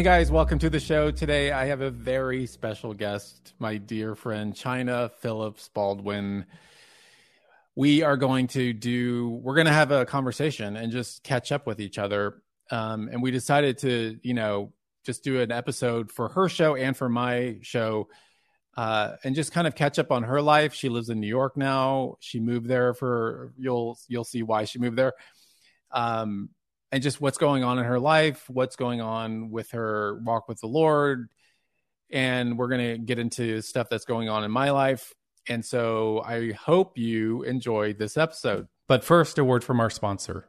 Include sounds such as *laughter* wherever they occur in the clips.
Hey guys, welcome to the show. Today I have a very special guest, my dear friend Chynna Phillips Baldwin. We are going to do, we're going to have a conversation and just catch up with each other. Um, and we decided to, you know, just do an episode for her show and for my show uh, and just kind of catch up on her life. She lives in New York now. She moved there for, you'll, you'll see why she moved there. Um, and just what's going on in her life, what's going on with her walk with the Lord. And we're going to get into stuff that's going on in my life. And so I hope you enjoyed this episode. But first, a word from our sponsor.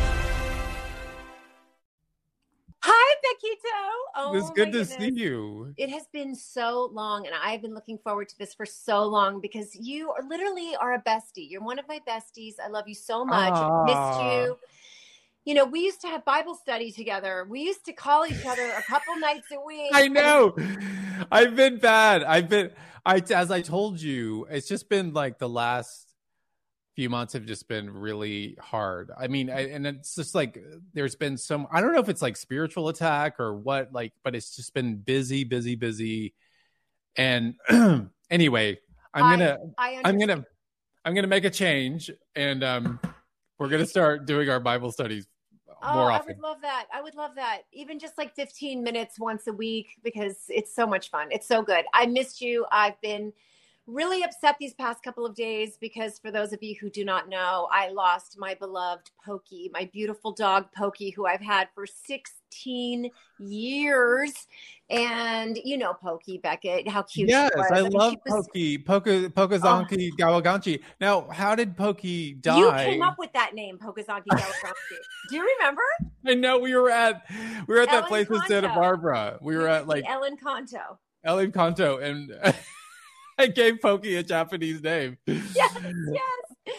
Oh, it's good to goodness. see you. It has been so long, and I've been looking forward to this for so long because you are literally are a bestie. You're one of my besties. I love you so much. Aw. Missed ah. you. You know, we used to have Bible study together. We used to call each other a couple nights a week. I know. I've been bad. I've been I as I told you, it's just been like the last few months have just been really hard. I mean, I, and it's just like there's been some I don't know if it's like spiritual attack or what like but it's just been busy, busy, busy. And *clears throat* anyway, I'm going to I'm going to I'm going to make a change and um we're going to start doing our Bible studies Oh, more I would love that. I would love that. Even just like 15 minutes once a week because it's so much fun. It's so good. I missed you. I've been really upset these past couple of days because for those of you who do not know, I lost my beloved Pokey, my beautiful dog Pokey, who I've had for 16 years. And you know Pokey, Becket, how cute Yes, she was. I mean, love she was- Pokey, Poka, Pokazanki, oh. Gawaganchi. Now, how did Pokey die? You came up with that name, Pokazaki Galakowski. *laughs* Do you remember? I know we were at we were at that Ellen place in Santa Barbara. We were at like El Encanto. El Encanto, and *laughs* I gave Pokey a Japanese name. yes, yes.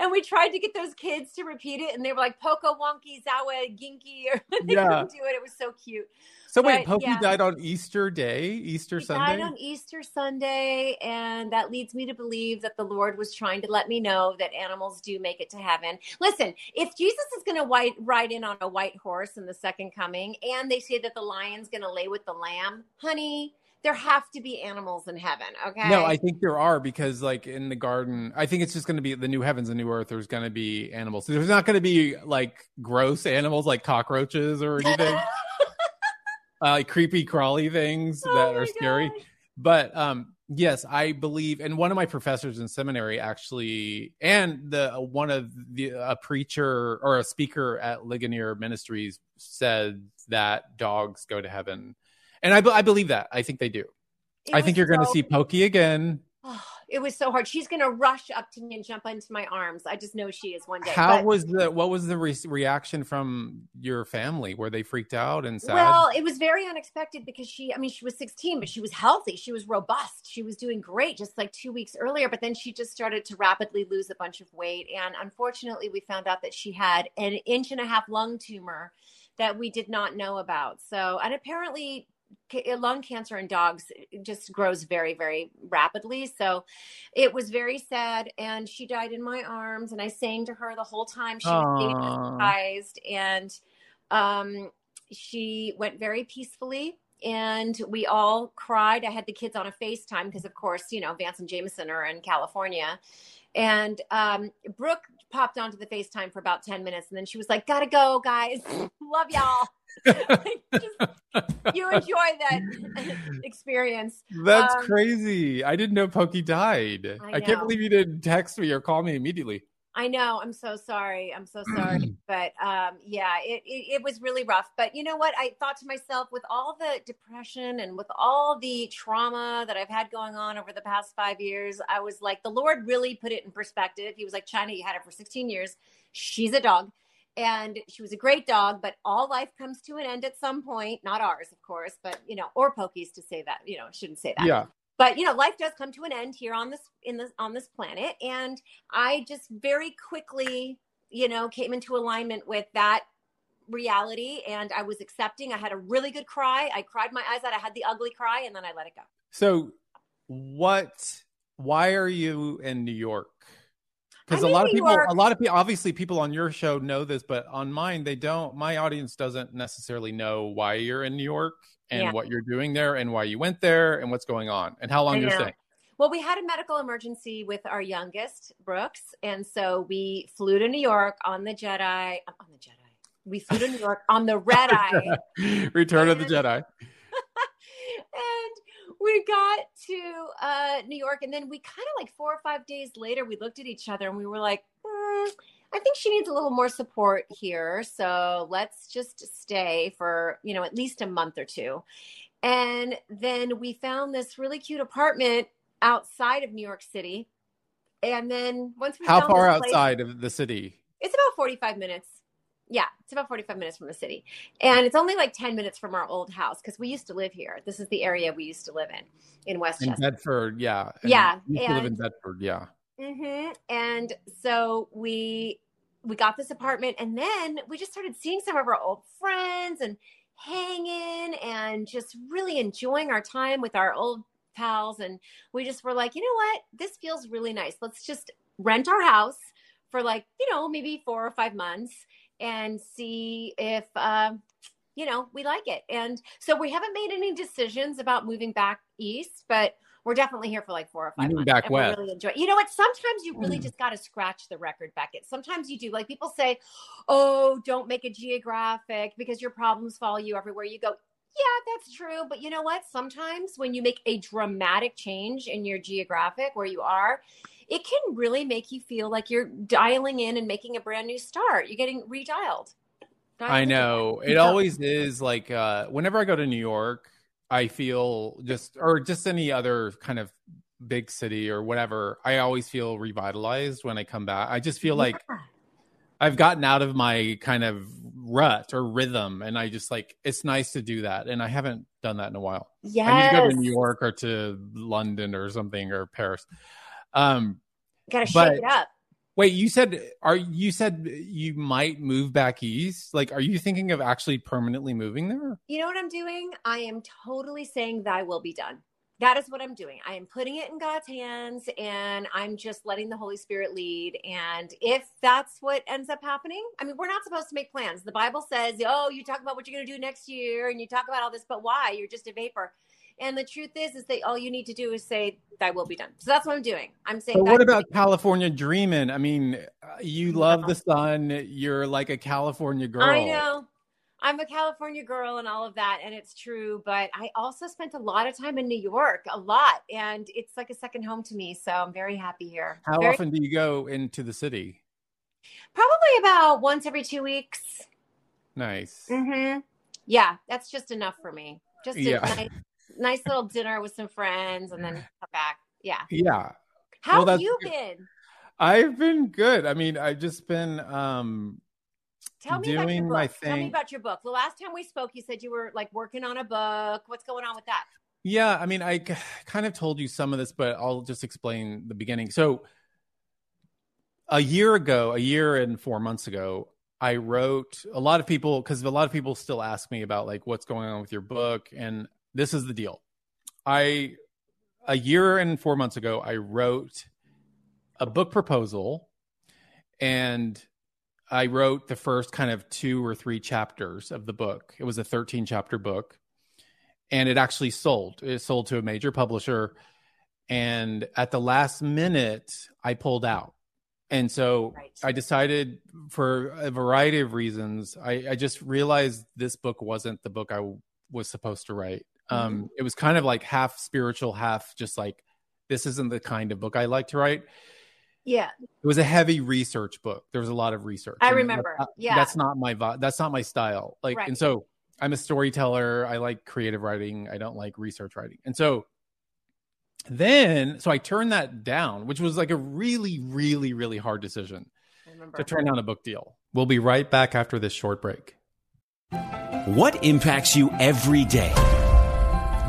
And we tried to get those kids to repeat it, and they were like Poco Wonky Zawa Ginky, *laughs* or they Yeah. couldn't do it. It was so cute. So wait, But, Pokey yeah. died on Easter Day, Easter He Sunday. died on Easter Sunday, and that leads me to believe that the Lord was trying to let me know that animals do make it to heaven. Listen, if Jesus is going to ride in on a white horse in the second coming, and they say that the lion's going to lay with the lamb, honey, there have to be animals in heaven. Okay. No, I think there are because, like in the garden, I think it's just going to be the new heavens and new earth. There's going to be animals. There's not going to be like gross animals like cockroaches or anything, *laughs* uh, like creepy crawly things Oh that are scary. God. But um, yes, I believe, and one of my professors in seminary actually, and the one of the a preacher or a speaker at Ligonier Ministries said that dogs go to heaven, and I, I believe that. I think they do. It I think you're going to see Pokey again. Oh, it was so hard. She's going to rush up to me and jump into my arms. I just know she is one day. How But- was the what was the re- reaction from your family? Were they freaked out and sad? Well, it was very unexpected because she, I mean, she was 16, but she was healthy. She was robust. She was doing great just like two weeks earlier. But then she just started to rapidly lose a bunch of weight. And unfortunately, we found out that she had an inch and a half lung tumor that we did not know about. So, and apparently, lung cancer in dogs just grows very, very rapidly. So it was very sad. And she died in my arms. And I sang to her the whole time. She was anesthetized. And, um, she went very peacefully and we all cried. I had the kids on a FaceTime because, of course, you know, Vance and Jameson are in California. And um, Brooke popped onto the FaceTime for about 10 minutes and then she was like, Gotta go, guys. *laughs* Love y'all. *laughs* Like, just- you enjoy that *laughs* experience. That's um, crazy. I didn't know Pokey died. I I, can't believe you didn't text me or call me immediately. I know. I'm so sorry. I'm so sorry. but um, yeah, it, it, it was really rough. But you know what? I thought to myself, with all the depression and with all the trauma that I've had going on over the past five years, I was like, the Lord really put it in perspective. He was like, Chynna, you had her for 16 years. She's a dog. And she was a great dog, but all life comes to an end at some point. Not ours, of course, but you know, or Pokey's to say that. You know, shouldn't say that Yeah. But you know life does come to an end here on this in this on this planet and i just very quickly you know came into alignment with that reality and i was accepting i had a really good cry i cried my eyes out i had the ugly cry and then i let it go So, what? Why are you in New York? Because a lot of people, York. a lot of people, obviously, people on your show know this, but on mine, they don't. My audience doesn't necessarily know why you're in New York and Yeah. what you're doing there, and why you went there, and what's going on, and how long you're staying. well we had a medical emergency with our youngest brooks and so we flew to new york on the jedi on the jedi we flew to new york on the *laughs* red eye Return of the And- Jedi. *laughs* and we got to uh, New York, and then we kind of like four or five days later, we looked at each other and we were like, "Hmm, I think she needs a little more support here. So let's just stay for, you know, at least a month or two. And then we found this really cute apartment outside of New York City. And then once we How found far place- outside of the city? it's about 45 minutes. Yeah, it's about 45 minutes from the city. And it's only like 10 minutes from our old house because we used to live here. This is the area we used to live in, in In Westchester. Bedford, yeah. And Yeah, you used to live in Bedford, yeah. hmm And so we we got this apartment and then we just started seeing some of our old friends and hanging and just really enjoying our time with our old pals. And we just were like, you know what? This feels really nice. Let's just rent our house for like, you know, maybe four or five months and see if, um, you know, we like it. And so we haven't made any decisions about moving back east, but we're definitely here for like four or five months. back west. really enjoy. You know what? Sometimes you really just got to scratch the record, Becket. Sometimes you do. Like people say, "Oh, don't make it geographic because your problems follow you everywhere you go." Yeah, that's true. But you know what? Sometimes when you make a dramatic change in your geographic where you are, it can really make you feel like you're dialing in and making a brand new start. You're getting redialed. Dialed I know. It *laughs* always is like uh whenever I go to New York, I feel just or just any other kind of big city or whatever, I always feel revitalized when I come back. I just feel like Yeah. I've gotten out of my kind of rut or rhythm and I just like it's nice to do that and I haven't done that in a while. Yeah, I need to go to New York or to London or something or Paris. Um Got to shake but- it up. Wait, you said are you said you might move back east? Like, are you thinking of actually permanently moving there? You know what I'm doing? I am totally saying thy will be done. That is what I'm doing. I am putting it in God's hands and I'm just letting the Holy Spirit lead. And if that's what ends up happening, I mean, we're not supposed to make plans. The Bible says, oh, you talk about what you're going to do next year and you talk about all this, but why? You're just a vapor. And the truth is, is that all you need to do is say, thy will be done. So that's what I'm doing. I'm saying, But what about California dreaming? I mean, uh, you love the sun. You're like a California girl. I know. I'm a California girl and all of that, and it's true. But I also spent a lot of time in New York, a lot, and it's like a second home to me. So I'm very happy here. How Very- often do you go into the city? Probably about once every two weeks. Nice. Mm-hmm. Yeah, that's just enough for me. Just a Yeah. nice, nice little dinner with some friends, and then come back. Yeah, Yeah. How Well, have you been? I've been good. I mean, I've just been um Tell me about your book. Tell me about your book. The last time we spoke, you said you were like working on a book. What's going on with that? Yeah, I mean, I kind of told you some of this, but I'll just explain the beginning. So, a year ago, a year and four months ago, I wrote a lot of people because a lot of people still ask me about like what's going on with your book, and this is the deal. I a year and four months ago, I wrote a book proposal, and I wrote the first kind of two or three chapters of the book. It was a 13 chapter book and it actually sold. It sold to a major publisher. And at the last minute, I pulled out. And so Right. I decided, for a variety of reasons, I, I just realized this book wasn't the book I w- was supposed to write. Um, it was kind of like half spiritual, half just like, this isn't the kind of book I like to write. Yeah. It was a heavy research book. There was a lot of research. I remember. that's not- Yeah. That's not my vi- that's not my style. Like Right. and so I'm a storyteller. I like creative writing. I don't like research writing. And so then so I turned that down, which was like a really really really hard decision to turn down a book deal. We'll be right back after this short break. What impacts you every day?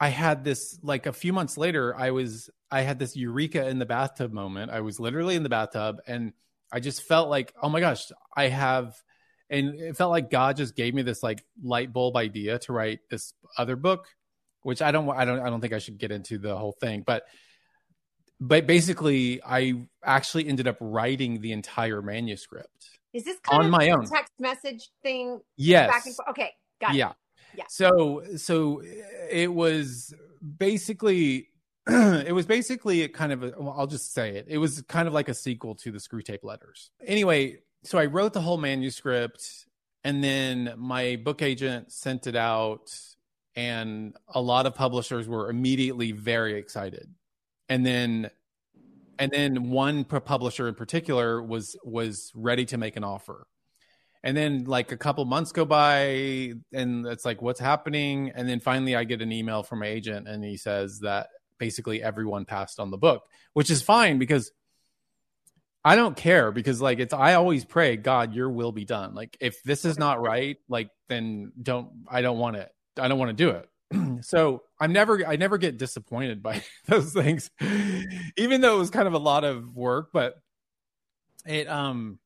I had this like a few months later, I was I had this eureka in the bathtub moment. I was literally in the bathtub and I just felt like, oh my gosh, I have and it felt like God just gave me this like light bulb idea to write this other book, which I don't I don't I don't think I should get into the whole thing, but but basically I actually ended up writing the entire manuscript. Is this kind On of my own. text message thing? Yes. Back and forth. Okay. Got yeah. it. Yeah. So so it was basically *clears throat* it was basically a kind of I'll just say it. It was kind of like a sequel to the Screwtape Letters. Anyway, so I wrote the whole manuscript and then my book agent sent it out and a lot of publishers were immediately very excited. And then and then one publisher in particular was was ready to make an offer and then like a couple months go by and it's like what's happening? And then finally i get an email from my agent and he says that basically everyone passed on the book which is fine because i don't care because like it's i always pray god your will be done. Like if this is not right like then don't i don't want it. I don't want to do it. *clears throat* So i'm never i never get disappointed by *laughs* those things even though it was kind of a lot of work but it um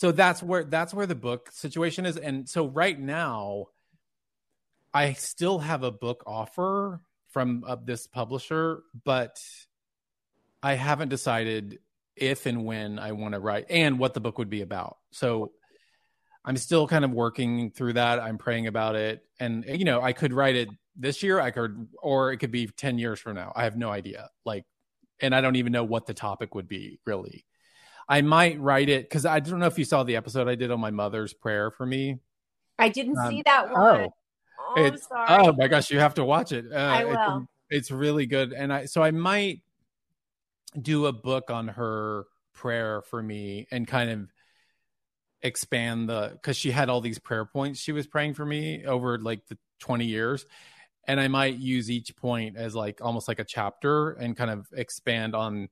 so that's where that's where the book situation is. And so right now i still have a book offer from uh, this publisher but i haven't decided if and when i want to write and what the book would be about. So i'm still kind of working through that. I'm praying about it. And you know i could write it this year. I could or it could be 10 years from now. I have no idea. Like and i don't even know what the topic would be really I might write it because I don't know if you saw the episode I did on my mother's prayer for me. I didn't Um, see that one. oh. Oh, I'm It's- sorry. Oh my gosh, you have to watch it. Uh, I it's- will. It's, really good, and I so I might do a book on her prayer for me and kind of expand the because she had all these prayer points she was praying for me over like the 20 years and i might use each point as like almost like a chapter and kind of expand on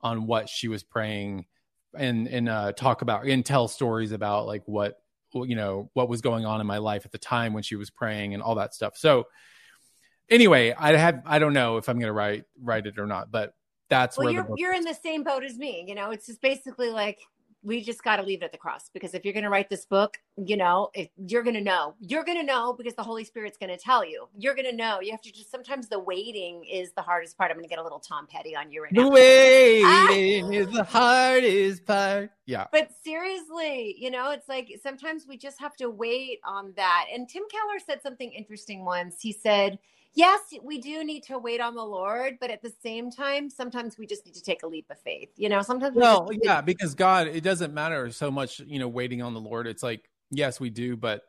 on what she was praying and and uh talk about and tell stories about like what you know what was going on in my life at the time when she was praying and all that stuff. So anyway i have i don't know if i'm gonna write write it or not but that's well, where you're, you're in the same boat as me you know? It's just basically like we just got to leave it at the cross because if you're going to write this book, you know, if you're going to know, you're going to know because the Holy Spirit's going to tell you. You're going to know. You have to just sometimes the waiting is the hardest part. I'm going to get a little Tom Petty on you right now. The waiting *laughs* is the hardest part. Yeah. But seriously, you know, it's like sometimes we just have to wait on that. And Tim Keller said something interesting once. He said, yes, we do need to wait on the Lord, but at the same time, sometimes we just need to take a leap of faith. You know, sometimes. We well, yeah, to- because God, it doesn't matter so much. You know, waiting on the Lord. It's like yes, we do, but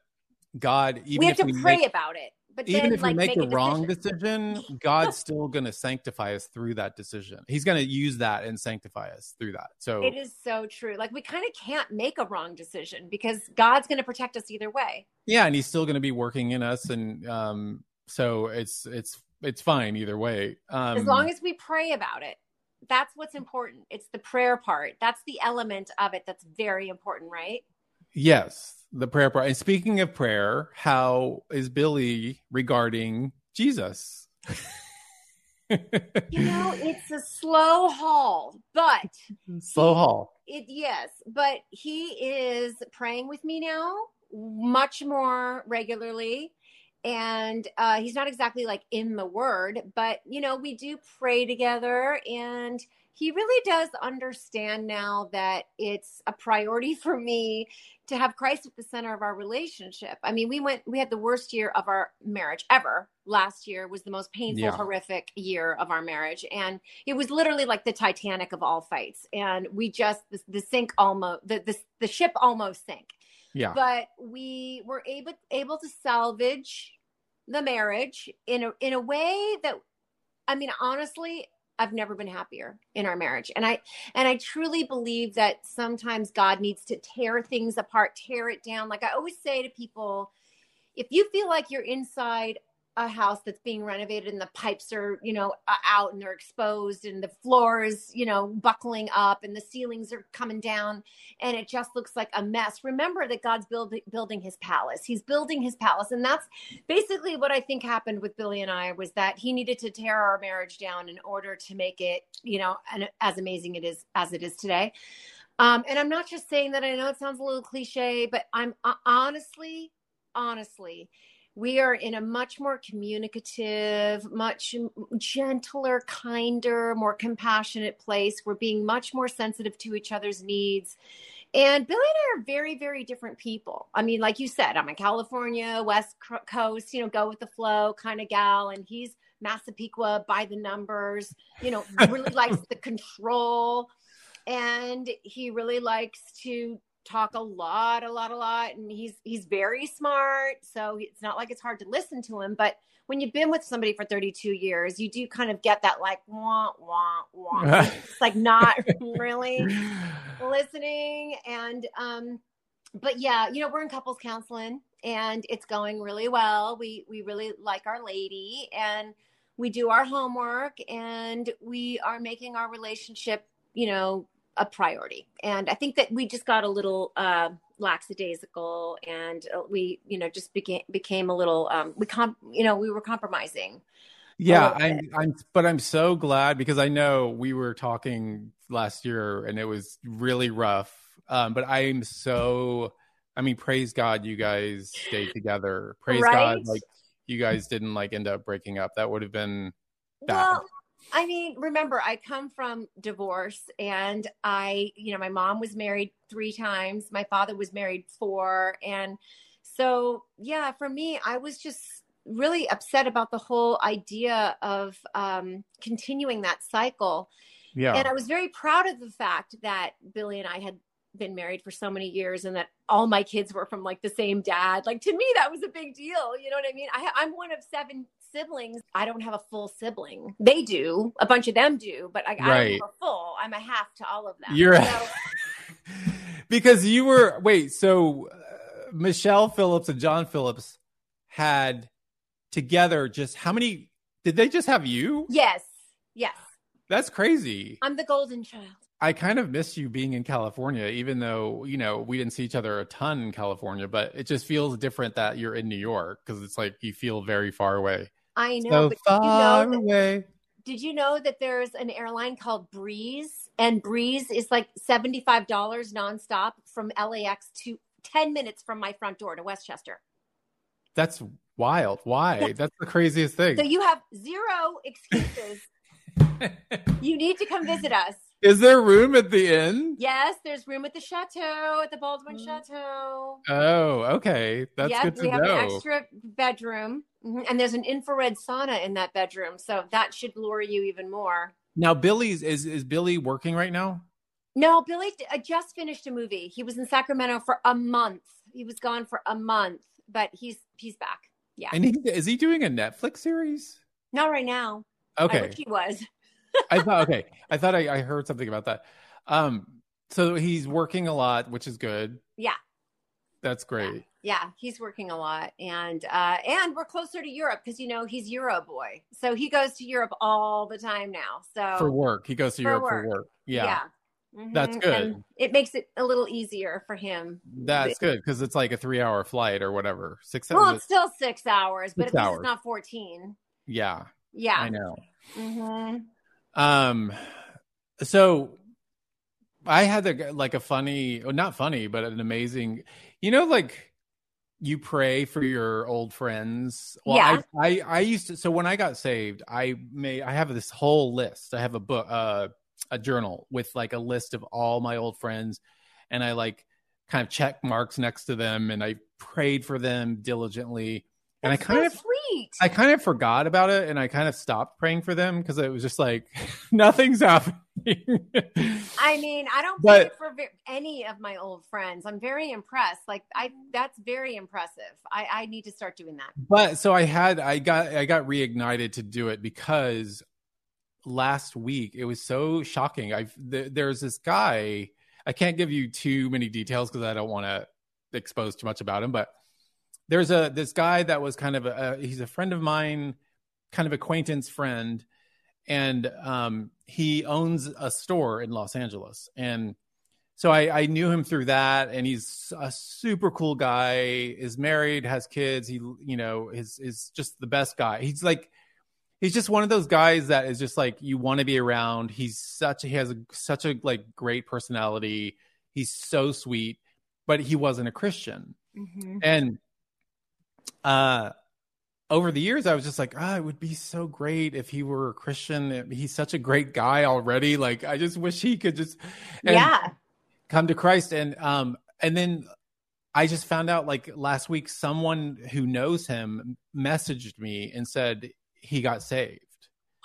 God, even we have to we pray make, about it. But even then, if like, we make, make a, a wrong decision, *laughs* God's still going to sanctify us through that decision. He's going to use that and sanctify us through that. So it is so true. Like we kind of can't make a wrong decision because God's going to protect us either way. Yeah, and He's still going to be working in us, and um, so it's it's it's fine either way. Um, as long as we pray about it, that's what's important. It's the prayer part. That's the element of it that's very important, right? Yes, the prayer part. And speaking of prayer, how is Billy regarding Jesus? you know, it's a slow haul, but *laughs* slow haul. It yes, but he is praying with me now much more regularly and uh, he's not exactly like in the word, but you know, we do pray together, and he really does understand now that it's a priority *laughs* for me to have Christ at the center of our relationship. I mean, we went, we had the worst year of our marriage ever. Last year was the most painful, yeah. horrific year of our marriage, and it was literally like the Titanic of all fights. And we just the, the sink almost the, the the ship almost sank yeah. But we were able able to salvage the marriage in a in a way that I mean honestly I've never been happier in our marriage. And I and I truly believe that sometimes God needs to tear things apart, tear it down. Like I always say to people, if you feel like you're inside a house that's being renovated and the pipes are you know out and they're exposed and the floor is you know buckling up and the ceilings are coming down and it just looks like a mess. Remember that god's building building his palace. He's building his palace. And that's basically what i think happened with billy and i was that he needed to tear our marriage down in order to make it you know as amazing it is as it is today. Um, and i'm not just saying that. I know it sounds a little cliche but i'm uh, honestly honestly we are in a much more communicative, much gentler, kinder, more compassionate place. We're being much more sensitive to each other's needs. And Billy and I are very, very different people. I mean, like you said, I'm a California, West Coast, you know, go with the flow kind of gal. And he's Massapequa by the numbers, you know, really *laughs* likes the control. And he really likes to talk a lot, a lot, a lot, and he's he's very smart. So it's not like it's hard to listen to him. But when you've been with somebody for 32 years, you do kind of get that like wah wah wah. *laughs* it's like not really listening. And um, but yeah, you know, we're in couples counseling and it's going really well. We we really like our lady and we do our homework and we are making our relationship, you know, a priority. And I think that we just got a little uh, lackadaisical, and uh, we, you know, just became became a little. Um, we com, you know, we were compromising. Yeah, I'm, I'm, but I'm so glad because I know we were talking last year and it was really rough. Um, but I'm so, I mean, praise God, you guys stayed together. Praise right? God, like you guys didn't like end up breaking up. That would have been bad. Well, I mean, remember, I come from divorce and I, you know, my mom was married three times, my father was married four. And so, yeah, for me, I was just really upset about the whole idea of um, continuing that cycle. Yeah. And I was very proud of the fact that Billy and I had been married for so many years and that all my kids were from like the same dad. Like to me, that was a big deal. You know what I mean? I, I'm one of seven siblings. I don't have a full sibling. They do. A bunch of them do, but I, I don't Right. have a full. I'm a half to all of them. You're So- *laughs* because you were wait. So uh, Michelle Phillips and John Phillips had together just how many? Did they just have you? yes, yes. That's crazy. I'm the golden child. I kind of miss you being in California, even though you know we didn't see each other a ton in California. But it just feels different that you're in New York because it's like you feel very far away. I know, so but far did you know that, did you know that there's an airline called Breeze, and Breeze is like seventy five dollars nonstop from LAX to ten minutes from my front door to Westchester. That's wild. Why? *laughs* That's the craziest thing. So you have zero excuses. *laughs* you need to come visit us. Is there room at the inn? Yes, there's room at the chateau, at the Baldwin Chateau. Oh, okay. That's yep, good to we have know. an extra bedroom, Mhm, and there's an infrared sauna in that bedroom, so that should lure you even more. Now, Billy's is is Billy working right now? No, Billy d- uh, just finished a movie. He was in Sacramento for a month. He was gone for a month, but he's he's back. Yeah, And he, is he doing a Netflix series? not right now. Okay. I wish he was. I thought okay. I thought I, I heard something about that. Um, so he's working a lot, which is good. Yeah, That's great. yeah, he's working a lot, and uh, and we're closer to Europe because you know he's Euro boy, so he goes to Europe all the time now. So For work, he goes to For Europe for work. work. Yeah, That's Mhm, good. and it makes it a little easier for him. that's good because it's like a three-hour flight or whatever. Six hours. Well, hours. it's still six hours, but Six at least it's not 14. Yeah, Yeah. I know. hmm Um, so I had a, like a funny, not funny, but an amazing, you know, like you pray for your old friends. Well, Yeah. I, I, I used to, so when I got saved, I made, I have this whole list. I have a book, uh, a journal with like a list of all my old friends. And I like kind of check marks next to them and I prayed for them diligently. And I kind so of, sweet. I kind of forgot about it and I kind of stopped praying for them because it was just like *laughs* nothing's *laughs* happening. I mean, I don't But- pray for any of my old friends. I'm very impressed. Like I, that's very impressive. I, I need to start doing that. but so I had I got I got reignited to do it because last week it was so shocking. I th- there's this guy. I can't give you too many details because I don't want to expose too much about him, but there's a this guy that was kind of a he's a friend of mine, kind of acquaintance friend, and um, he owns a store in Los Angeles, and so I, I knew him through that, and he's a super cool guy. Is married, has kids. He, you know, is is just the best guy. He's like, he's just one of those guys that is just like you want to be around. He's such he has a, such a like great personality. He's so sweet, but he wasn't a Christian, Mm-hmm. and uh over the years i was just like ah it would be so great if he were a christian he's such a great guy already like i just wish he could just and yeah. come to christ and um and then i just found out like last week someone who knows him messaged me and said he got saved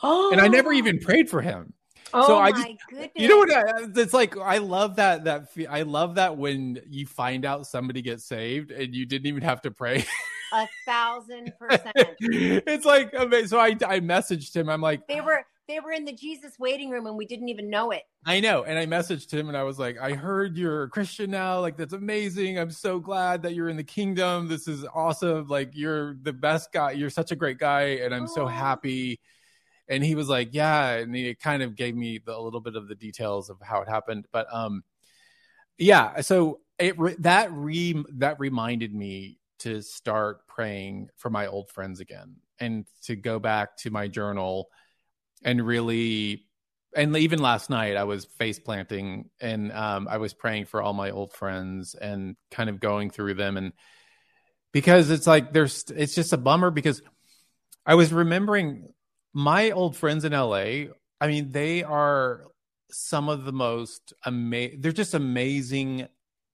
Oh. and i never even prayed for him Oh so I my just- goodness. you know what I, it's like i love that that i love that when you find out somebody gets saved and you didn't even have to pray *laughs* A thousand percent. *laughs* it's like. So I I messaged him. I'm like, They were they were in the Jesus waiting room and we didn't even know it. I know. And I messaged him and I was like, I heard you're a Christian now. Like that's amazing. I'm so glad that you're in the kingdom. This is awesome. Like you're the best guy. You're such a great guy, and I'm so happy. And he was like, Yeah. And he kind of gave me the, a little bit of the details of how it happened. But um, yeah. So it that re that reminded me to start praying for my old friends again and to go back to my journal and really and even last night I was face planting and um, I was praying for all my old friends and kind of going through them and because it's like there's it's just a bummer because I was remembering my old friends in LA. I mean, they are some of the most amazing. They're just amazing,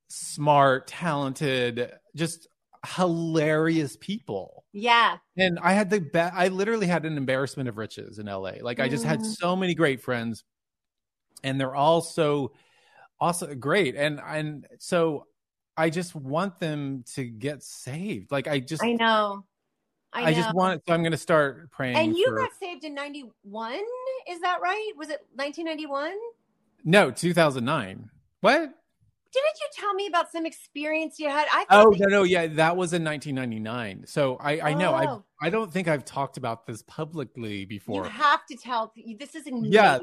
smart, talented, just hilarious people. Yeah. And I had the best, I literally had an embarrassment of riches in LA. Like I just had Mhm. so many great friends and they're all so also great. And and so I just want them to get saved. Like I just I know. I, I, just know. want. So I'm going to start praying. And you for, got saved in 91? Is that right? Was it 1991? no 2009. What? Didn't you tell me about some experience you had? I Oh no, no, yeah, that was in 1999. So I, I know, I, Oh. I don't think I've talked about this publicly before. you have to tell. This is amazing. Yeah.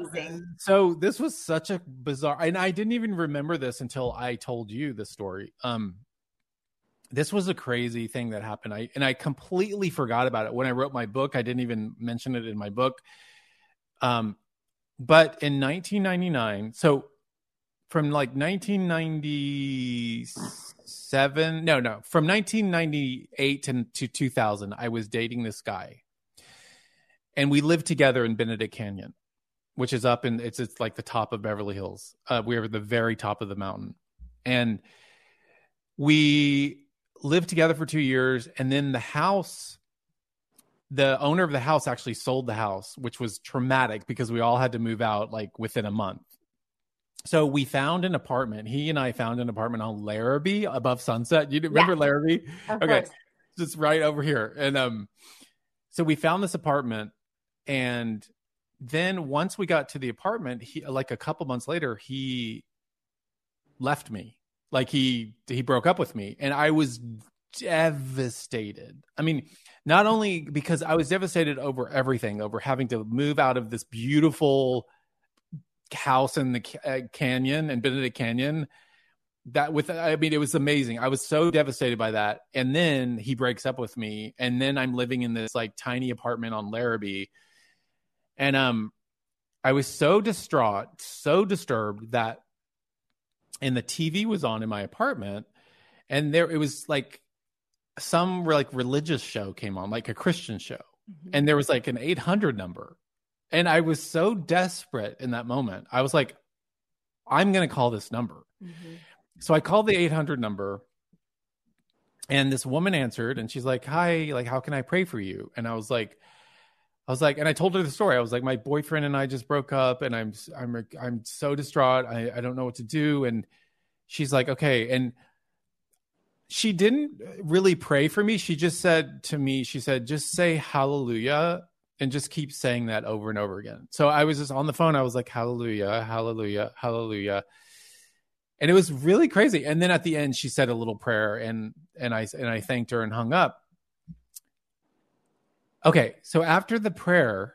So this was such a bizarre, and I didn't even remember this until I told you the story. Um, this was a crazy thing that happened. I and I completely forgot about it when I wrote my book. I didn't even mention it in my book. Um, but in 1999, so from like 1997, no, no, from 1998 to, to 2000, I was dating this guy, and we lived together in Benedict Canyon, which is up in it's it's like the top of Beverly Hills. Uh, we were at the very top of the mountain, and we lived together for two years, and then the house the owner of the house actually sold the house, which was traumatic because we all had to move out like within a month. So we found an apartment. He and I found an apartment on Larrabee above Sunset. You remember Yeah. Larrabee? Okay. course. Just right over here. And um so we found this apartment and then once we got to the apartment, he like a couple months later, he left me. Like he he broke up with me and I was devastated. I mean, not only because I was devastated over everything, over having to move out of this beautiful house in the uh, canyon and Benedict Canyon. That with, I mean, it was amazing. I was so devastated by that. And then he breaks up with me, and then I'm living in this like tiny apartment on Larrabee, and um, I was so distraught, so disturbed that, and the TV was on in my apartment, and there it was like some like religious show came on, like a Christian show, and there was like an 800 number, and I was so desperate in that moment. I was like, I'm gonna call this number. Mm-hmm. So I called the 800 number, and this woman answered, and she's like, "Hi, like, how can I pray for you?" And I was like. I was like, and I told her the story. I was like, my boyfriend and I just broke up, and I'm I'm I'm so distraught. I I don't know what to do. And she's like, okay. And she didn't really pray for me. She just said to me, she said, just say hallelujah and just keep saying that over and over again. So I was just on the phone. I was like, hallelujah, hallelujah, hallelujah. And it was really crazy. And then at the end, she said a little prayer and, and I, and I thanked her and hung up. Okay. So after the prayer,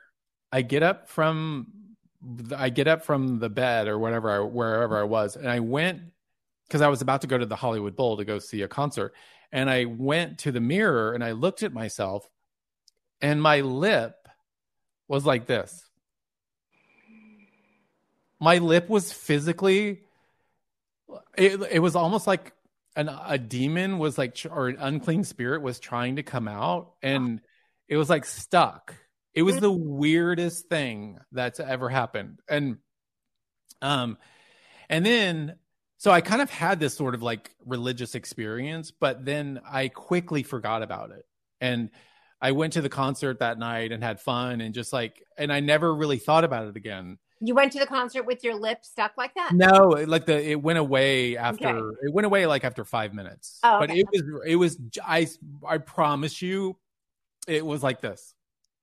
I get up from, I get up from the bed or whatever, I, wherever I was. And I went because I was about to go to the Hollywood Bowl to go see a concert. And I went to the mirror and I looked at myself, and my lip was like this. My lip was physically, it, it was almost like an, a demon was like, or an unclean spirit was trying to come out, and it was like stuck. It was the weirdest thing that's ever happened. And, um, and then so I kind of had this sort of like religious experience, but then I quickly forgot about it. And I went to the concert that night and had fun and just like, and I never really thought about it again. You went to the concert with your lip stuck like that? No, like the it went away after Okay. it went away like after five minutes. Oh, But it was it was I I promise you, it was like this.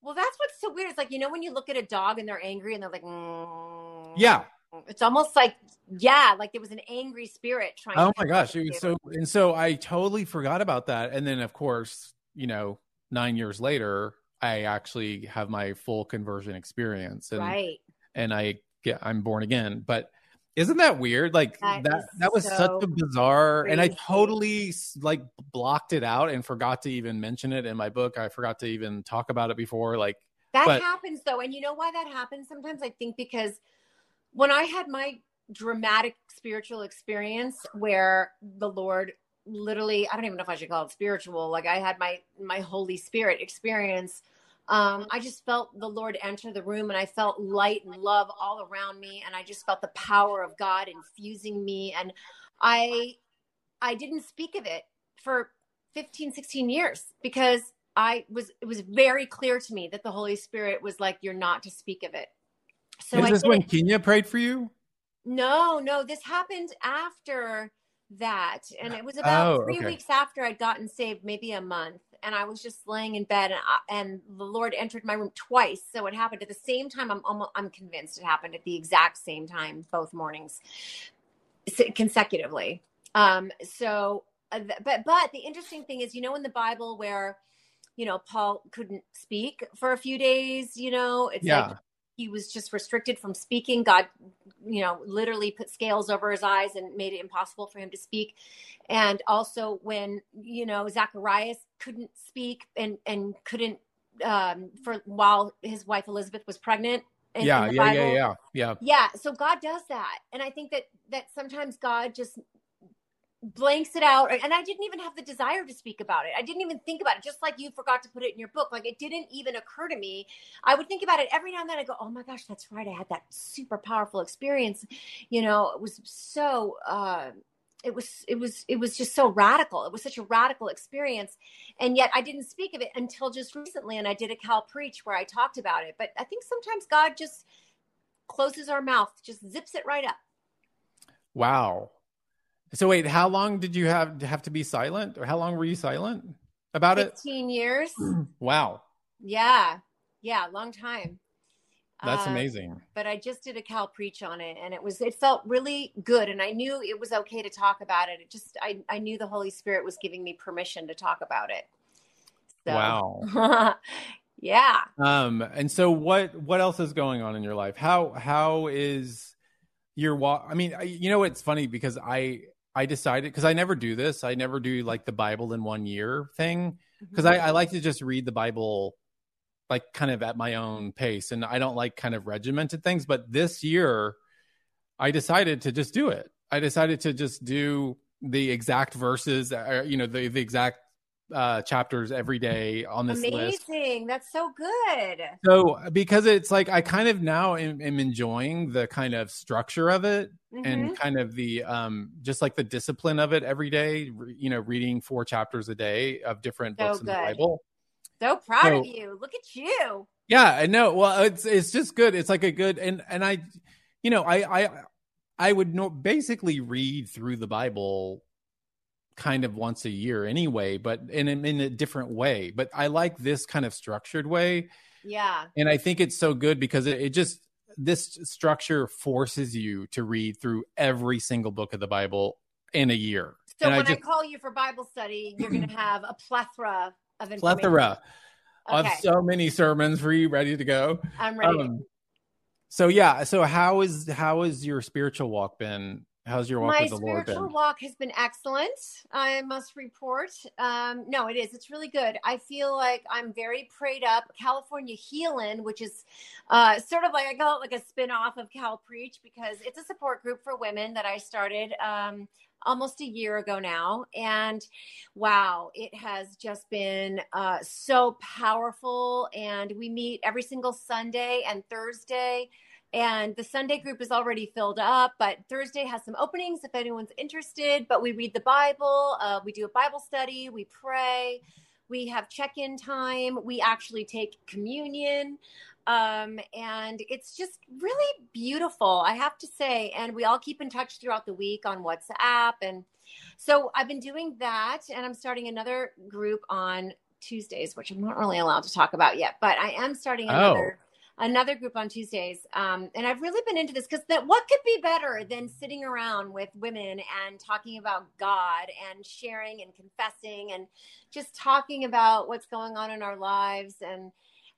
Well, that's what's so weird. It's like, you know, when you look at a dog and they're angry and they're like, mm, Yeah. it's almost like, yeah, like there was an angry spirit trying Oh my gosh, it was so and so I totally forgot about that. And then of course, you know, nine years later, I actually have my full conversion experience and right. and I get I'm born again. But isn't that weird? Like That that that was so such a bizarre and I totally like blocked it out and forgot to even mention it in my book. I forgot to even talk about it before. Like That but happens though. And you know why that happens sometimes? I think because when I had my dramatic spiritual experience where the Lord literally, I don't even know if I should call it spiritual, like I had my my Holy Spirit experience. Um, I just felt the Lord enter the room and I felt light and love all around me and I just felt the power of God infusing me and I I didn't speak of it for 15 16 years because I was it was very clear to me that the Holy Spirit was like you're not to speak of it. So is I this when it. Kenya prayed for you? No, no, this happened after that. And it was about Oh, three okay. weeks after I'd gotten saved, maybe a month. and I was just laying in bed, and, I, and the Lord entered my room twice. So it happened at the same time. I'm almost, I'm convinced it happened at the exact same time, both mornings, consecutively. Um, so, uh, but but the interesting thing is, you know, in the Bible where you know Paul couldn't speak for a few days, you know, it's yeah. like he was just restricted from speaking. God, you know, literally put scales over his eyes and made it impossible for him to speak. And also when, you know, Zacharias couldn't speak and, and couldn't, um, for while his wife Elizabeth was pregnant. In, yeah, yeah, yeah, yeah, yeah. Yeah. So God does that. And I think that, that sometimes God just blanks it out and i didn't even have the desire to speak about it. I didn't even think about it just like you forgot to put it in your book. Like it didn't even occur to me. I would think about it every now and then. I go oh my gosh that's right. I had that super powerful experience. You know it was so uh it was it was it was just so radical. It was such a radical experience and yet i didn't speak of it until just recently and i did a cal preach where i talked about it. But i think sometimes god just closes our mouth just zips it right up. Wow so wait, how long did you have have to be silent, or how long were you silent about 15 it? Fifteen years. *clears throat* wow. Yeah, yeah, long time. That's uh, amazing. But I just did a Cal preach on it, and it was it felt really good, and I knew it was okay to talk about it. It just I I knew the Holy Spirit was giving me permission to talk about it. So. Wow. *laughs* yeah. Um. And so what what else is going on in your life? How how is your walk? I mean, you know, it's funny because I I decided because I never do this. I never do like the Bible in one year thing because mm-hmm. I, I, like to just read the Bible like kind of at my own pace, and I don't like kind of regimented things. But this year, I decided to just do it. I decided to just do the exact verses, uh, you know, the the exact uh, chapters every day on this Amazing. list. Amazing. That's so good. So because it's like I kind of now am, am enjoying the kind of structure of it mm-hmm. and kind of the um just like the discipline of it every day, you know, reading four chapters a day of different so books good. in the Bible. So proud so, of you. Look at you. Yeah, I know. Well, it's it's just good. It's like a good and and I you know, I I I would know basically read through the Bible kind of once a year anyway, but in, in a different way. But I like this kind of structured way. Yeah. And I think it's so good because it, it just, this structure forces you to read through every single book of the Bible in a year. So and when I, just, I, call you for Bible study, you're going to *clears throat* have a plethora of information. Plethora okay. of so many sermons for you ready to go. I'm ready. Um, so yeah, so how is how has your spiritual walk been How's your walk My with the Lord? My spiritual walk has been excellent. I must report. Um, no, it is. It's really good. I feel like I'm very prayed up. California Healing, which is uh, sort of like I call it like a spin off of Cal Preach because it's a support group for women that I started um, almost a year ago now. And wow, it has just been uh, so powerful. And we meet every single Sunday and Thursday and the Sunday group is already filled up, but Thursday has some openings if anyone's interested. But we read the Bible, uh, we do a Bible study, we pray, we have check in time, we actually take communion. Um, and it's just really beautiful, I have to say. And we all keep in touch throughout the week on WhatsApp. And so I've been doing that, and I'm starting another group on Tuesdays, which I'm not really allowed to talk about yet, but I am starting oh. another. Oh another group on Tuesdays. Um, and I've really been into this because that what could be better than sitting around with women and talking about God and sharing and confessing and just talking about what's going on in our lives and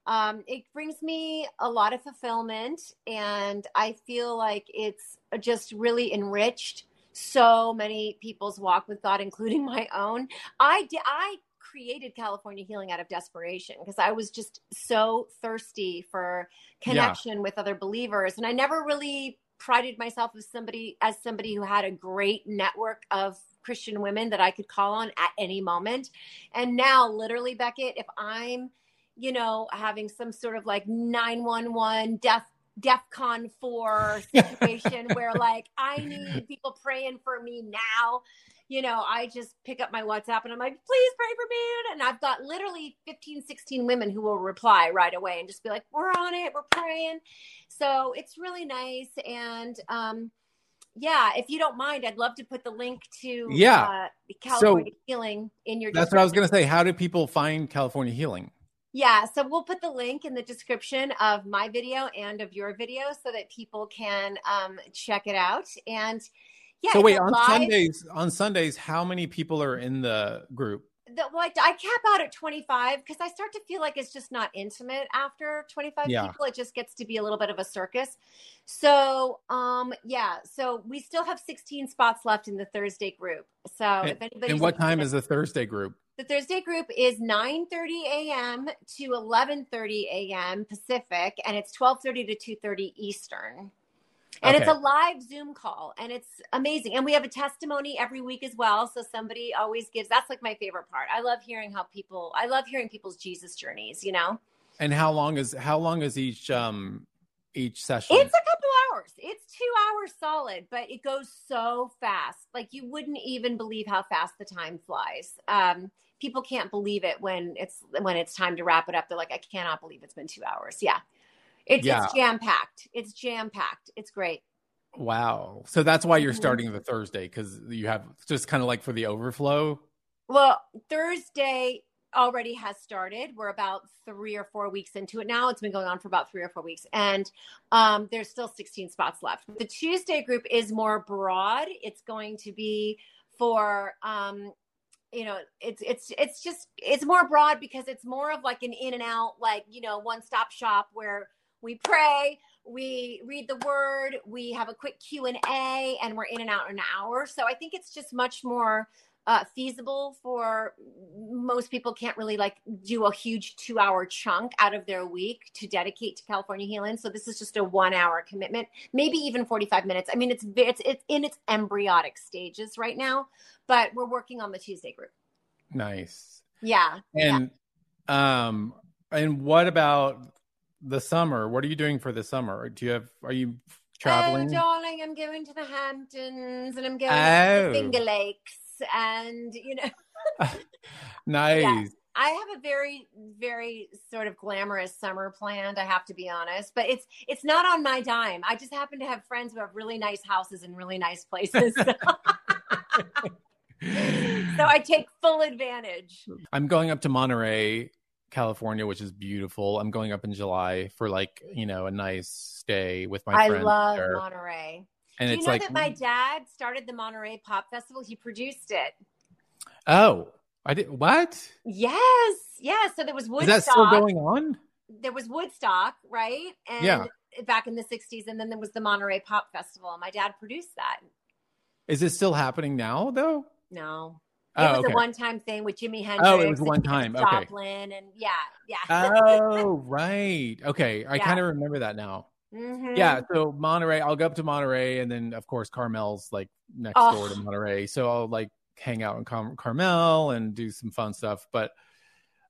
um, it brings me a lot of fulfillment and i feel like it's just really enriched so many people's walk with god including *laughs* my own i i created California Healing out of desperation because I was just so thirsty for connection yeah. with other believers. And I never really prided myself as somebody as somebody who had a great network of Christian women that I could call on at any moment. And now literally Becket, if I'm, you know, having some sort of like 911 death DEFCON 4 situation *laughs* where like I need people praying for me now you know, I just pick up my WhatsApp and I'm like, please pray for me. And I've got literally 15, 16 women who will reply right away and just be like, we're on it, we're praying. So it's really nice. And, um, yeah, if you don't mind, I'd love to put the link to Yeah. uh, California Healing in your. That's what I was going to say. How do people find California Healing? Yeah, so we'll put the link in the description of my video and of your video so that people can um, check it out. And yeah, so wait, on live- Sundays, on Sundays, how many people are in the group? the, well, I, I cap out at 25 because I start to feel like it's just not intimate after 25 Yeah. people. It just gets to be a little bit of a circus. So, um, yeah, so we still have 16 spots left in the Thursday group. So, if And, anybody's and what time is the Thursday group? the Thursday group is 9:30 a.m. to 11:30 a.m. Pacific, and it's 12:30 to 2:30 Eastern. And it's a live Zoom call, and it's amazing. And we have a testimony every week as well. So somebody always gives. That's like my favorite part. I love hearing how people. I love hearing people's Jesus journeys. You know, And how long is how long is each um each session? it's a couple hours. It's two hours solid, but it goes so fast. Like you wouldn't even believe how fast the time flies. Um, people can't believe it when it's when it's time to wrap it up. They're like, I cannot believe it's been two hours. Yeah, it's, Yeah. it's jam packed. It's jam packed. It's great. wow. So that's why you're Mhm. starting the Thursday because you have just kind of like for the overflow. Well, Thursday already has started. We're about three or four weeks into it now. It's been going on for about three or four weeks, and um, there's still 16 spots left. The Tuesday group is more broad. It's going to be for um, you know, it's it's it's just it's more broad because it's more of like an in and out, like you know, one stop shop where we pray we read the word we have a quick q&a and we're in and out in an hour. So i think it's just much more uh, feasible for most people can't really like do a huge two hour chunk out of their week to dedicate to california healing. So this is just a one hour commitment maybe even 45 minutes. I mean it's it's it's in its embryonic stages right now but we're working on the tuesday group. Nice. yeah. And um and what about the summer? What are you doing for the summer? Do you have are you oh, traveling? Oh, darling, I'm going to the Hamptons and I'm going Oh. to the oh. Finger Lakes, and you know, *laughs* nice. I have a very, very sort of glamorous summer planned. I have to be honest, but it's it's not on my dime. I just happen to have friends who have really nice houses in really nice places, so *laughs* I take full advantage. I'm going up to Monterey, California, which is beautiful. I'm going up in July for like, you know, a nice stay with my I friends love there. Monterey. and Do you it's know like that my dad started the Monterey Pop Festival? He produced it. Oh, I did what? Yes, yes. So there was Is Woodstock. that still going on? there was Woodstock, right? And Yeah. back in the 60s. And then there was the Monterey Pop Festival. My dad produced that. Is it still happening now though? No. It Oh, was okay. a one time thing with Jimi Hendrix. Oh, it was one time. Okay. Joplin and yeah, yeah. Oh, *laughs* right. Okay. I Yeah. kind of remember that now. Mhm. Yeah. So Monterey, I'll go up to Monterey and then of course Carmel's like next Oh. door to Monterey. So I'll like hang out in Car- Carmel and do some fun stuff. But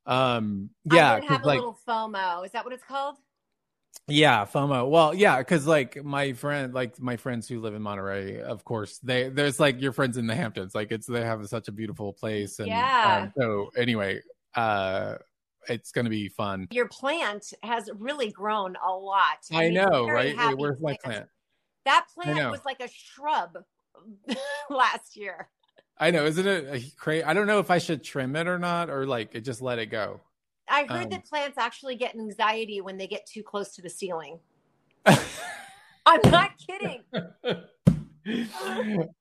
um yeah, gonna have a like little FOMO. Is that what it's called? Yeah, FOMO. Well, yeah, because like my friend, like my friends who live in Monterey, of course, they there's like your friends in the Hamptons. Like it's they have such a beautiful place, and Yeah. um, so anyway, uh, it's gonna be fun. Your plant has really grown a lot. I mean, know, right? Where's my plant? That plant was like a shrub *laughs* last year. I know, isn't it a crazy? I don't know if I should trim it or not, or like just let it go. I heard Um, that plants actually get anxiety when they get too close to the ceiling. *laughs* I'm not kidding. *laughs*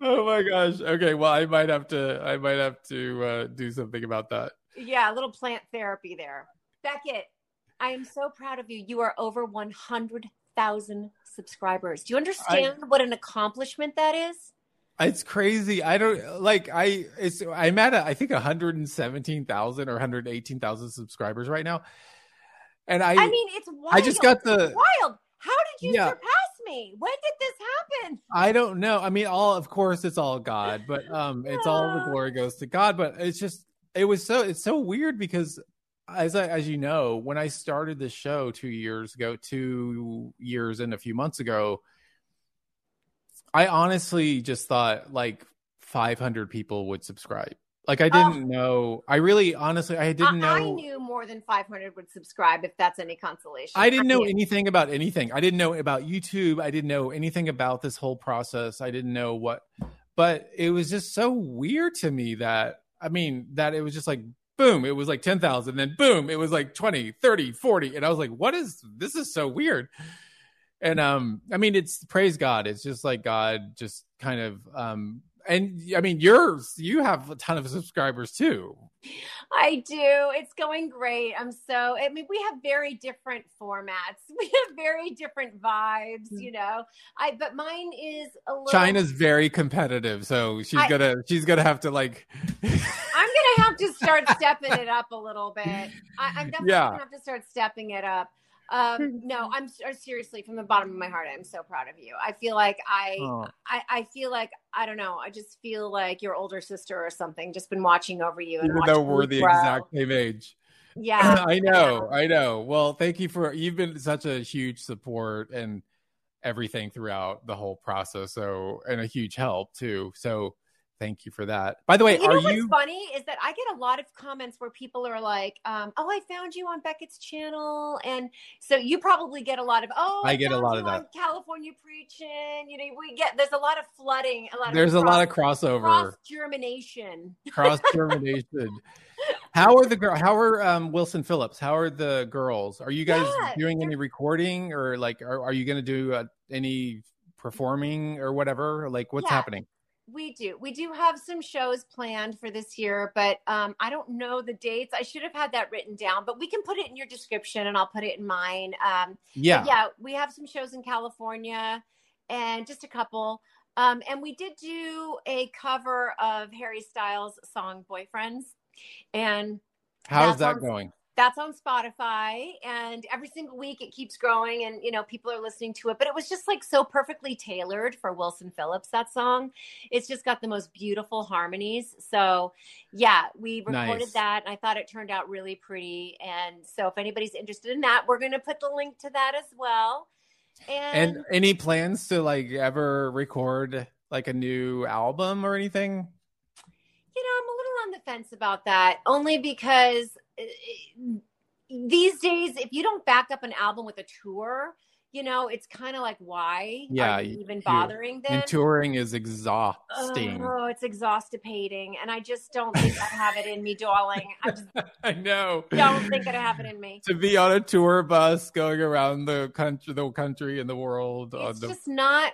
oh my gosh. Okay, well, I might have to. I might have to uh, do something about that. Yeah, a little plant therapy there. Becket, I am so proud of you. You are over 100,000 subscribers. Do you understand what an accomplishment that is? It's crazy. I don't like I it's I'm at a, I think 117,000 or 118,000 subscribers right now. And I I, mean, it's wild. I just got the wild. How did you Yeah. surpass me? When did this happen? I don't know. I mean all of course it's all God, but um it's all the glory goes to God, but it's just it was so it's so weird because as I, as you know, when I started this show 2 years ago, 2 years and a few months ago, I honestly just thought like 500 people would subscribe. Like I Oh. didn't know. I really honestly I didn't I, know. I knew more than 500 would subscribe if that's any consolation. I didn't know mean, anything about anything. I didn't know about YouTube. I didn't know anything about this whole process. I didn't know what, but it was just so weird to me that, I mean, that it was just like, boom, it was like 10,000, then boom, it was like 20, 30, 40. And I was like, what is, this is so weird. And, um, I mean, it's praise God. It's just like God just kind of, um, and I mean, yours, you have a ton of subscribers too. I do. It's going great. I'm so, I mean, we have very different formats. *laughs* We have very different vibes, you know. I, but mine is a little. Chynna's very competitive, so she's I- gonna she's gonna have to like *laughs* I'm gonna have to start stepping it up a little bit. I, I'm definitely Yeah. gonna have to start stepping it up. Um, *laughs* no, I'm uh, seriously from the bottom of my heart. I'm so proud of you. I feel like I, Oh. I, I feel like I don't know. I just feel like your older sister or something. Just been watching over you, and even though we're the grow. exact same age. *laughs* Yeah, I know, I know. Well, thank you for you've been such a huge support and everything throughout the whole process. So and a huge help too. So thank you for that. By the way, you know are what's you funny is that I get a lot of comments where people are like, um, "Oh, I found you on Becket's channel," and so you probably get a lot of, "Oh, I get a lot of on California preaching." You know, we get there's a lot of flooding, a lot. there's of a lot of crossover, cross germination. cross germination. *laughs* How are the girl? How are um, Wilson Phillips? How are the girls? Are you guys Yeah, doing any recording or like are, are you going to do uh, any performing or whatever? Like what's Yeah. happening? We do. We do have some shows planned for this year, but um, I don't know the dates. I should have had that written down, but we can put it in your description and I'll put it in mine. Um, Yeah. Yeah, we have some shows in California and just a couple. Um, and we did do a cover of Harry Styles' song Boyfriends. And How's that's that going? That's on Spotify. And every single week it keeps growing and, you know, people are listening to it. But it was just like so perfectly tailored for Wilson Phillips, that song. It's just got the most beautiful harmonies. So yeah, we recorded Nice. that. And I thought it turned out really pretty. And so if anybody's interested in that, we're going to put the link to that as well. And, And any plans to like ever record like a new album or anything? you know, I'm a little on the fence about that only because these days, if you don't back up an album with a tour, you know, it's kind of like, why Yeah, are you you- even bothering then? And touring is exhausting. Oh, it's exhausting, and I just don't think I have it in me, darling. I just *laughs* I know. don't think I have it in me. to be on a tour bus going around the country, the country and the world. on It's the, just not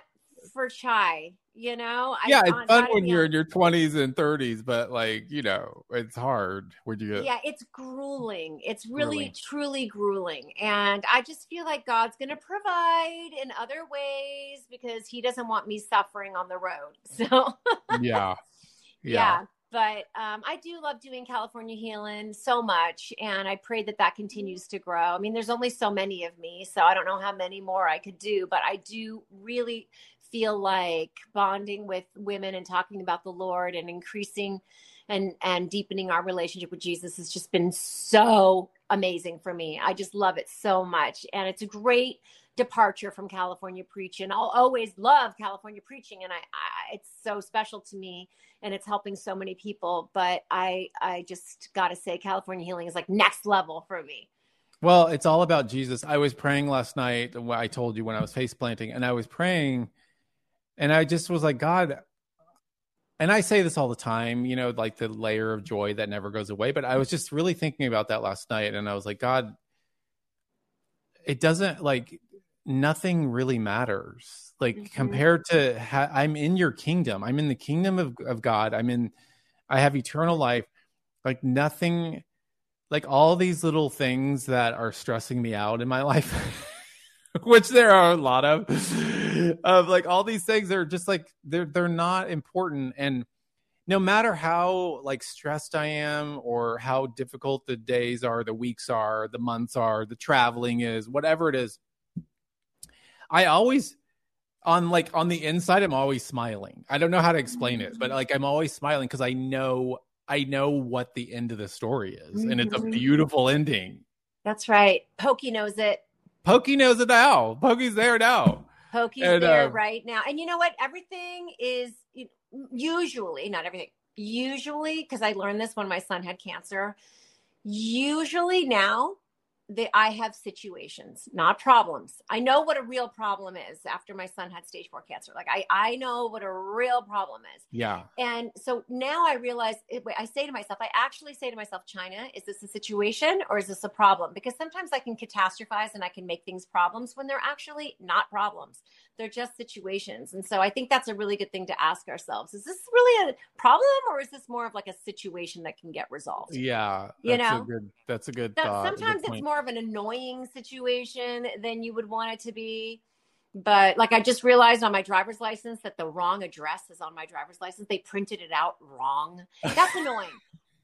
for chai, you know. I- yeah, it's fun when you're in your twenties and thirties, but like you know, it's hard when you get. yeah it's grueling it's really Grueling. truly grueling and i just feel like god's going to provide in other ways because he doesn't want me suffering on the road *laughs* so yeah, yeah, yeah. but um, i do love doing california healing so much and i pray that that continues to grow i mean there's only so many of me so i don't know how many more i could do but i do really feel like bonding with women and talking about the lord and increasing and and deepening our relationship with jesus has just been so amazing for me i just love it so much and it's a great departure from california preaching i'll always love california preaching and I, I it's so special to me and it's helping so many people but i i just gotta say california healing is like next level for me Well, it's all about Jesus. I was praying last night. I told you when I was face planting, and I was praying, and I just was like, God. And I say this all the time, you know, like the layer of joy that never goes away. But I was just really thinking about that last night, and I was like, God, it doesn't like nothing really matters. Like Mhm. compared to, ha- I'm in your kingdom. I'm in the kingdom of of God. I'm in. I have eternal life. Like nothing like all these little things that are stressing me out in my *laughs* life which there are a lot of of like all these things are just like they're they're not important. And no matter how like stressed i am or how difficult the days are the weeks are the months are the traveling is whatever it is i always on like on the inside i'm always smiling. I don't know how to explain it but like i'm always smiling because i know i know what the end of the story is and it's a Mhm. beautiful ending. That's right. Pokey knows it. Pokey knows it now. Pokey's there now Pokey's And, there uh, right now. And you know what? Everything is usually, not everything, usually, because I learned this when my son had cancer. Usually now that I have situations, not problems. I know what a real problem is after my son had stage four cancer. Like I, I know what a real problem is. Yeah. And so now I realize, eh, it, I say to myself, I actually say to myself, Chynna, is this a situation or is this a problem? Because sometimes I can catastrophize and I can make things problems when they're actually not problems. They're just situations. And so I think that's a really good thing to ask ourselves. Is this really a problem or is this more of like a situation that can get resolved? Yeah. You that's know? a good, that's a good So thought. a good sometimes it's point. More of an annoying situation than you would want it to be. But like I just realized on my driver's license that the wrong address is on my driver's license. They printed it out wrong. That's annoying.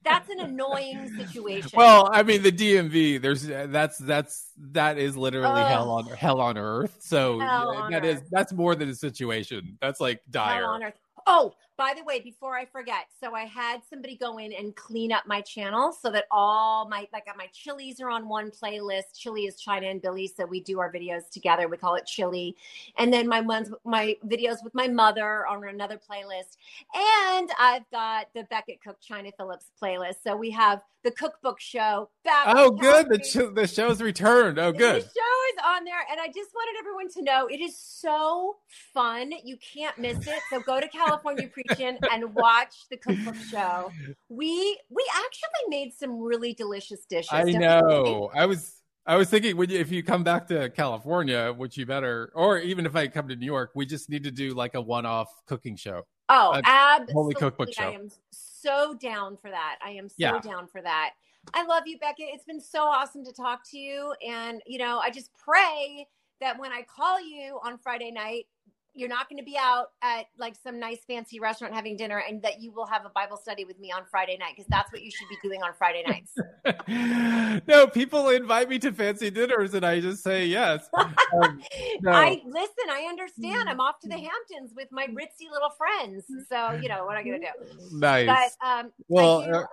That's an annoying situation. Well, I mean, the DMV. There's uh, that's that's that is literally hell on hell on earth. So Hell on that is earth. that's more than a situation. That's like dire. Hell on earth. Oh, by the way, before I forget, so I had somebody go in and clean up my channel so that all my like my chilies are on one playlist. Chili is Chynna and Billy, so we do our videos together. We call it Chili, and then my ones, my videos with my mother are on another playlist, and I've got the Becket Cook Chynna Phillips playlist. So we have the cookbook show back. Oh, good. The ch- the show's returned. Oh, good. The show is on there, and I just wanted everyone to know it is so fun. You can't miss it. So go to *laughs* California Preaching and watch the cookbook show. We we actually made some really delicious dishes. I know. I was I was thinking when you, if you come back to California, which you better, or even if I come to New York, we just need to do like a one-off cooking show. Oh, a absolutely. holy cookbook I am so down for that. I am so Yeah. down for that. I love you, Becket. It's been so awesome to talk to you. And, you know, I just pray that when I call you on Friday night, you're not going to be out at like some nice fancy restaurant having dinner and that you will have a Bible study with me on Friday night because that's what you should be doing on Friday nights. *laughs* no, people invite me to fancy dinners, and I just say yes. *laughs* Um, no. I listen, I understand. I'm off to the Hamptons with my ritzy little friends. So, you know, what i'm going to do? nice. But um, well,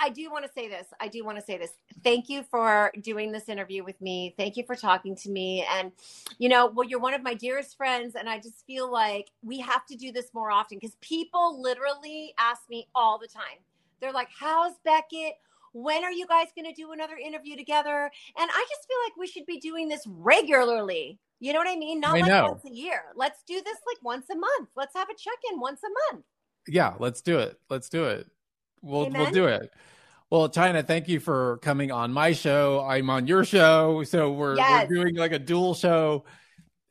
I do, want to say this. I do want to say this. Thank you for doing this interview with me. Thank you for talking to me. And, you know, well, you're one of my dearest friends. And I just feel like we have to do this more often because people literally ask me all the time. They're like, How's Becket? When are you guys going to do another interview together? And I just feel like we should be doing this regularly. You know what I mean? Not I like know. once a year. Let's do this like once a month. Let's have a check in once a month. yeah, let's do it. Let's do it. We'll we'll do it. Well, Chynna, thank you for coming on my show. I'm on your show, so we're Yes. we're doing like a dual show.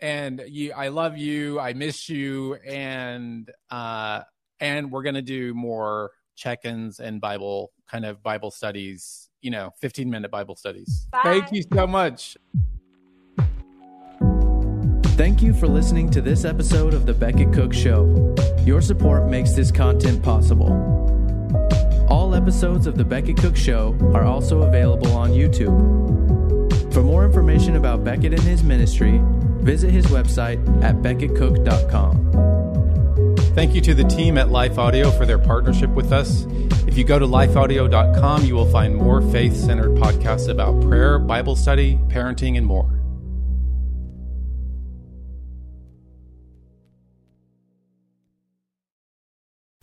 And you, I love you. I miss you, and uh, and we're gonna do more check-ins and Bible kind of Bible studies. You know, 15 minute Bible studies. Bye. Thank you so much. Thank you for listening to this episode of The Becket Cook Show. Your support makes this content possible. All episodes of The Becket Cook Show are also available on YouTube. For more information about Becket and his ministry, visit his website at becketcook.com. Thank you to the team at Life Audio for their partnership with us. If you go to lifeaudio.com, you will find more faith centered podcasts about prayer, Bible study, parenting, and more.